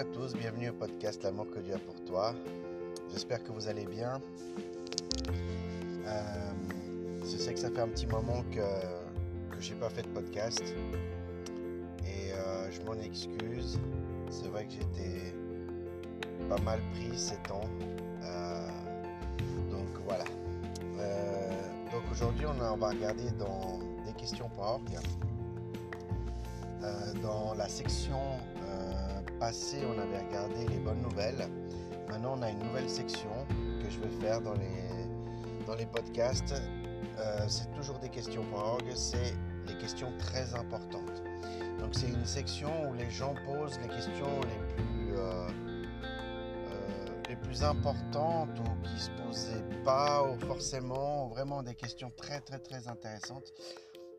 à tous, bienvenue au podcast L'amour que Dieu a pour toi. J'espère que vous allez bien. Euh, je sais que ça fait un petit moment que, que je n'ai pas fait de podcast et euh, je m'en excuse. C'est vrai que j'étais pas mal pris ces temps. Euh, donc voilà. donc aujourd'hui, on, on, va regarder dans des questions.org. dans la section on avait regardé les bonnes nouvelles. Maintenant, on a une nouvelle section que je vais faire dans les, dans les podcasts. Euh, c'est toujours des questions.org, c'est les questions très importantes. Donc, c'est une section où les gens posent les questions les plus, euh, euh, les plus importantes ou qui se posaient pas ou forcément, vraiment des questions très, très, très intéressantes.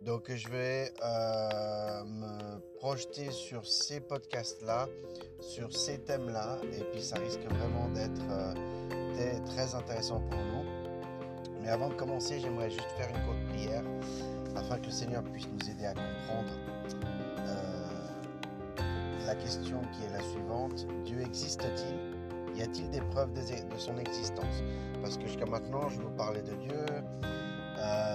Donc je vais euh, me projeter sur ces podcasts-là, sur ces thèmes-là, et puis ça risque vraiment d'être euh, très intéressant pour nous. Mais avant de commencer, j'aimerais juste faire une courte prière afin que le Seigneur puisse nous aider à comprendre euh, la question qui est la suivante. Dieu existe-t-il? Y a-t-il des preuves de son existence? Parce que jusqu'à maintenant, je vous parlais de Dieu,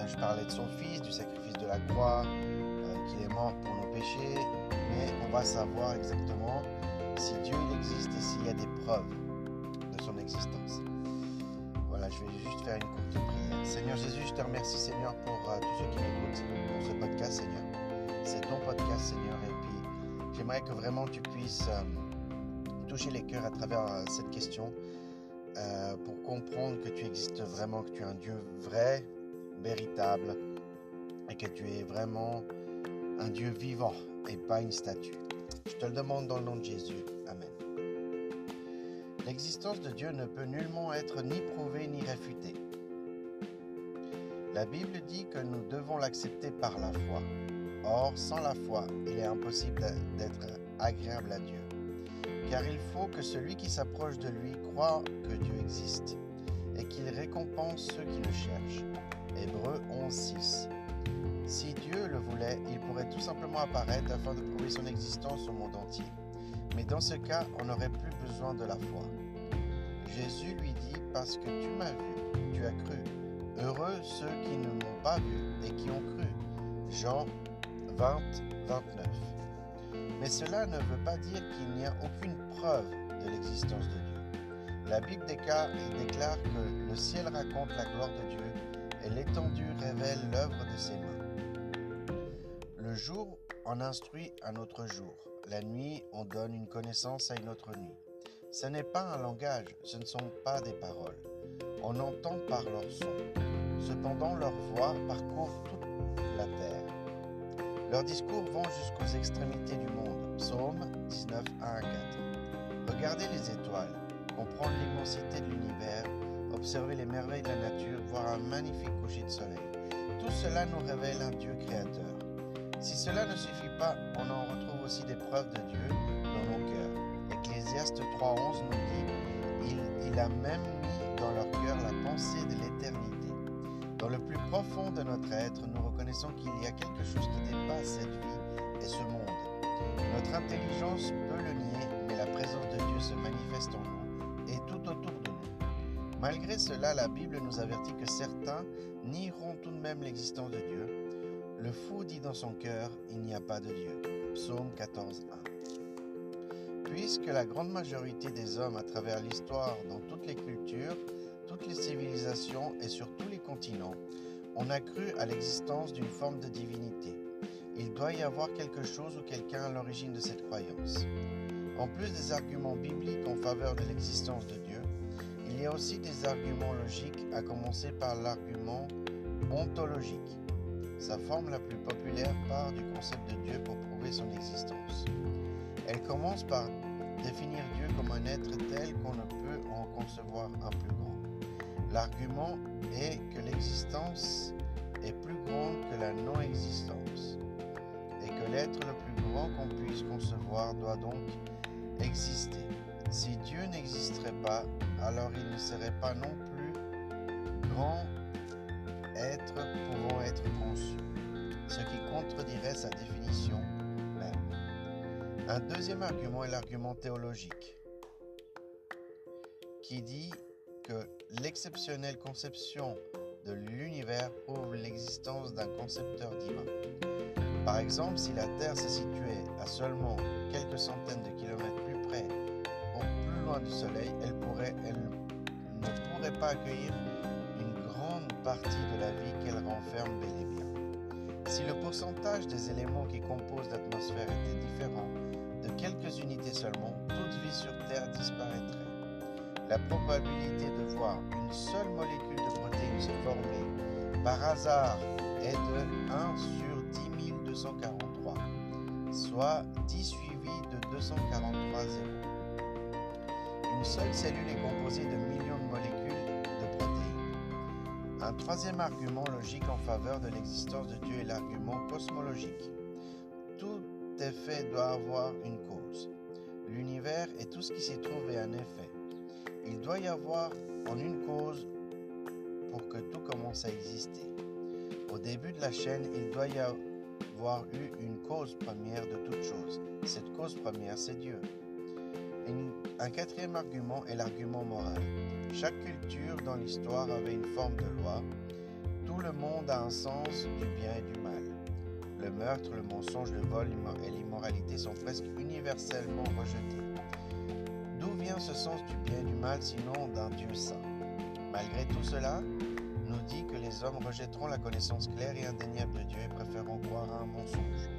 je parlais de son Fils, du sacrifice de la croix, euh, qu'il est mort pour nos péchés, mais on va savoir exactement si Dieu existe et s'il y a des preuves de son existence. Voilà, je vais juste faire une courte prière. Seigneur Jésus, je te remercie Seigneur pour euh, tous ceux qui m'écoutent pour ce podcast Seigneur. C'est ton podcast Seigneur et puis j'aimerais que vraiment tu puisses euh, toucher les cœurs à travers cette question pour comprendre que tu existes vraiment, que tu es un Dieu vrai, et que tu es vraiment un Dieu vivant et pas une statue. Je te le demande dans le nom de Jésus. Amen. L'existence de Dieu ne peut nullement être ni prouvée ni réfutée. La Bible dit que nous devons l'accepter par la foi. Or, sans la foi, il est impossible d'être agréable à Dieu. Car il faut que celui qui s'approche de lui croit que Dieu existe et qu'il récompense ceux qui le cherchent. Hébreu 11.6. Si Dieu le voulait, il pourrait tout simplement apparaître afin de prouver son existence au monde entier. Mais dans ce cas, on n'aurait plus besoin de la foi. Jésus lui dit, parce que tu m'as vu, tu as cru. Heureux ceux qui ne m'ont pas vu et qui ont cru. Jean 20, 29. Mais cela ne veut pas dire qu'il n'y a aucune preuve de l'existence de Dieu. La Bible déclare que le ciel raconte la gloire de Dieu et l'étendue révèle l'œuvre de ses mains. Le jour en instruit un autre jour, la nuit on donne une connaissance à une autre nuit. Ce n'est pas un langage, ce ne sont pas des paroles. On entend par leur son. Cependant leur voix parcourt toute la terre. Leurs discours vont jusqu'aux extrémités du monde. Psaume 19, 1 à 4. Regardez les étoiles, comprendre l'immensité de l'univers, observer les merveilles de la nature, voir un magnifique coucher de soleil. Tout cela nous révèle un Dieu créateur. Si cela ne suffit pas, on en retrouve aussi des preuves de Dieu dans nos cœurs. Ecclésiaste 3.11 nous dit, il, il a même mis dans leur cœur la pensée de l'éternité. Dans le plus profond de notre être, nous reconnaissons qu'il y a quelque chose qui dépasse cette vie et ce monde. Notre intelligence peut le nier, mais la présence de Dieu se manifeste en nous Malgré cela, la Bible nous avertit que certains nieront tout de même l'existence de Dieu. Le fou dit dans son cœur, il n'y a pas de Dieu. Psaume 14, 1. Puisque la grande majorité des hommes à travers l'histoire, dans toutes les cultures, toutes les civilisations et sur tous les continents, on a cru à l'existence d'une forme de divinité. Il doit y avoir quelque chose ou quelqu'un à l'origine de cette croyance. En plus des arguments bibliques en faveur de l'existence de Dieu, il y a aussi des arguments logiques, à commencer par l'argument ontologique. Sa forme la plus populaire part du concept de Dieu pour prouver son existence. Elle commence par définir Dieu comme un être tel qu'on ne peut en concevoir un plus grand. L'argument est que l'existence est plus grande que la non-existence et que l'être le plus grand qu'on puisse concevoir doit donc exister. Si Dieu n'existerait pas, alors il ne serait pas non plus grand être pouvant être conçu, ce qui contredirait sa définition même. Un deuxième argument est l'argument théologique, qui dit que l'exceptionnelle conception de l'univers prouve l'existence d'un concepteur divin. Par exemple, si la Terre se situait à seulement quelques centaines de kilomètres du Soleil, elle ne pourrait pas accueillir une grande partie de la vie qu'elle renferme bel et bien. Si le pourcentage des éléments qui composent l'atmosphère était différent de quelques unités seulement, toute vie sur Terre disparaîtrait. La probabilité de voir une seule molécule de protéines se former par hasard est de 1 sur 10 243, soit 10 suivi de 243 zéros. Seule cellule est composée de millions de molécules de protéines. Un troisième argument logique en faveur de l'existence de Dieu est l'argument cosmologique. Tout effet doit avoir une cause. L'univers et tout ce qui s'y trouve est un effet. Il doit y avoir en une cause pour que tout commence à exister. Au début de la chaîne, il doit y avoir eu une cause première de toute chose. Cette cause première, c'est Dieu. Un quatrième argument est l'argument moral. Chaque culture dans l'histoire avait une forme de loi. Tout le monde a un sens du bien et du mal. Le meurtre, le mensonge, le vol et l'immoralité sont presque universellement rejetés. D'où vient ce sens du bien et du mal sinon d'un Dieu saint? Malgré tout cela, nous dit que les hommes rejetteront la connaissance claire et indéniable de Dieu et préféreront croire à un mensonge.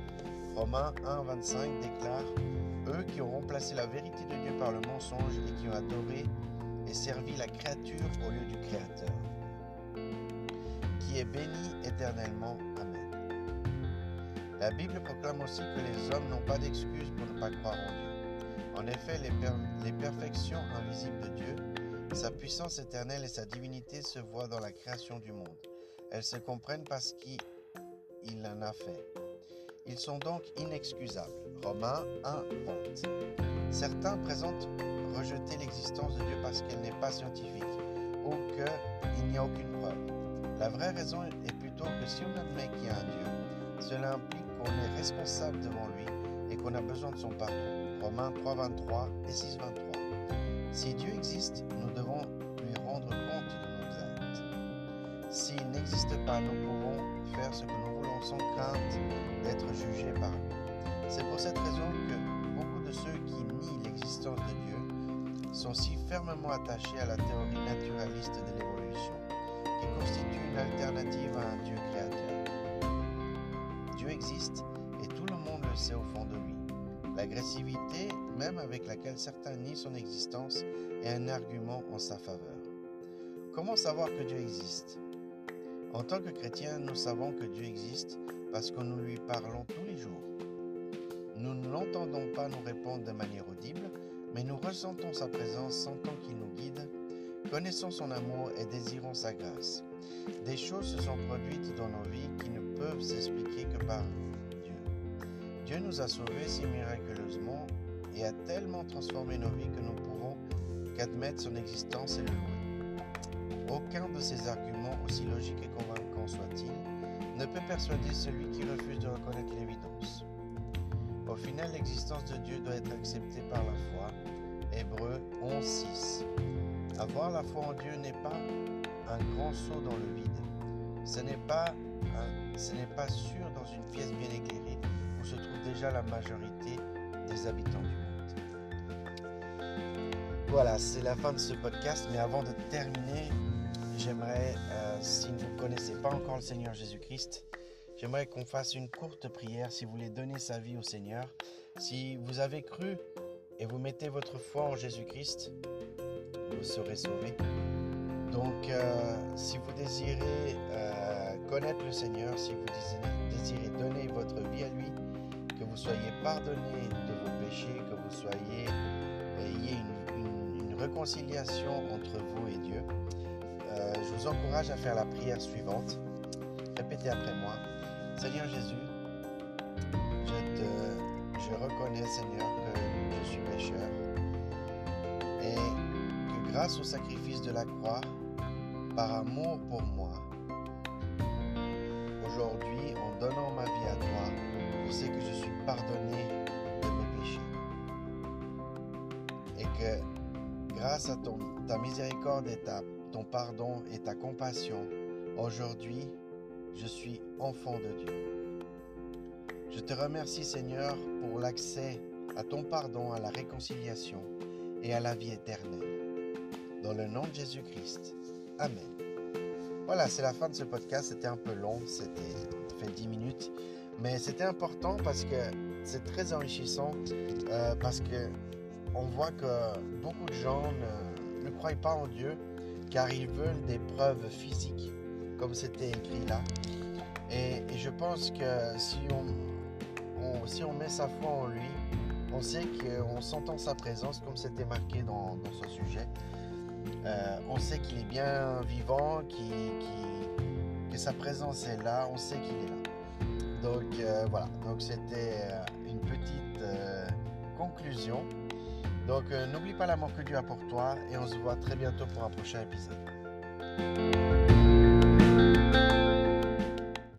Romains 1, 25 déclare Eux qui auront placé la vérité de Dieu par le mensonge et qui ont adoré et servi la créature au lieu du Créateur, qui est béni éternellement. Amen. La Bible proclame aussi que les hommes n'ont pas d'excuse pour ne pas croire en Dieu. En effet, les, les perfections invisibles de Dieu sa puissance éternelle et sa divinité se voient dans la création du monde. Elles se comprennent parce qu'il en a fait. Ils sont donc inexcusables. Romains 1, 20. Certains présentent rejeter l'existence de Dieu parce qu'elle n'est pas scientifique ou qu'il n'y a aucune preuve. La vraie raison est plutôt que si on admet qu'il y a un Dieu, cela implique qu'on est responsable devant lui et qu'on a besoin de son pardon. Romains 3, 23 et 6, 23. Si Dieu existe, nous devons lui rendre compte de nos actes. S'il n'existe pas, nous pouvons faire ce que nous voulons sans crainte d'être jugés par lui. C'est pour cette raison que beaucoup de ceux qui nient l'existence de Dieu sont si fermement attachés à la théorie naturaliste de l'évolution, qui constitue une alternative à un Dieu créateur. Dieu existe et tout le monde le sait au fond de lui. L'agressivité, même avec laquelle certains nient son existence, est un argument en sa faveur. Comment savoir que Dieu existe? En tant que chrétiens, nous savons que Dieu existe parce que nous lui parlons tous les jours. Nous ne l'entendons pas nous répondre de manière audible, mais nous ressentons sa présence, sentant qu'il nous guide, connaissons son amour et désirons sa grâce. Des choses se sont produites dans nos vies qui ne peuvent s'expliquer que par Dieu nous a sauvés si miraculeusement et a tellement transformé nos vies que nous pouvons qu'admettre son existence et le louer. Aucun de ces arguments, aussi logiques et convaincants soient-ils, ne peut persuader celui qui refuse de reconnaître l'évidence. Au final, l'existence de Dieu doit être acceptée par la foi. Hébreu 11.6. Avoir la foi en Dieu n'est pas un grand saut dans le vide. Ce n'est pas, ce n'est pas sûr dans une pièce bien éclairée se trouve déjà la majorité des habitants du monde. Voilà, c'est la fin de ce podcast, mais avant de terminer, j'aimerais, euh, si vous ne connaissez pas encore le Seigneur Jésus-Christ, j'aimerais qu'on fasse une courte prière si vous voulez donner sa vie au Seigneur. Si vous avez cru et vous mettez votre foi en Jésus-Christ, vous serez sauvés. Donc, euh, si vous désirez euh, connaître le Seigneur, si vous désirez donner votre vie à lui, soyez pardonnés de vos péchés, que vous soyez ayez une, réconciliation entre vous et Dieu. Euh, je vous encourage à faire la prière suivante. Répétez après moi. Seigneur Jésus, je, reconnais, Seigneur, que je suis pécheur et que grâce au sacrifice de la croix, par amour pour moi, aujourd'hui, en donnant ma vie à toi, je sais que je suis pardonné de mes péchés. que grâce à ta miséricorde et ta, ton pardon et ta compassion, aujourd'hui, je suis enfant de Dieu. Je te remercie Seigneur pour l'accès à ton pardon, à la réconciliation et à la vie éternelle. Dans le nom de Jésus-Christ. Amen. Voilà, c'est la fin de ce podcast. C'était un peu long, c'était fait 10 minutes, mais c'était important parce que c'est très enrichissant euh, parce que on voit que beaucoup de gens ne, ne croient pas en Dieu car ils veulent des preuves physiques, comme c'était écrit là. Et, je pense que si on, si on met sa foi en lui, on sait qu'on s'entend sa présence, comme c'était marqué dans, ce sujet. Euh, on sait qu'il est bien vivant, qu qu que sa présence est là, on sait qu'il est là. Donc euh, voilà, donc c'était euh, une petite conclusion. Donc euh, n'oublie pas l'amour que Dieu a pour toi et on se voit très bientôt pour un prochain épisode.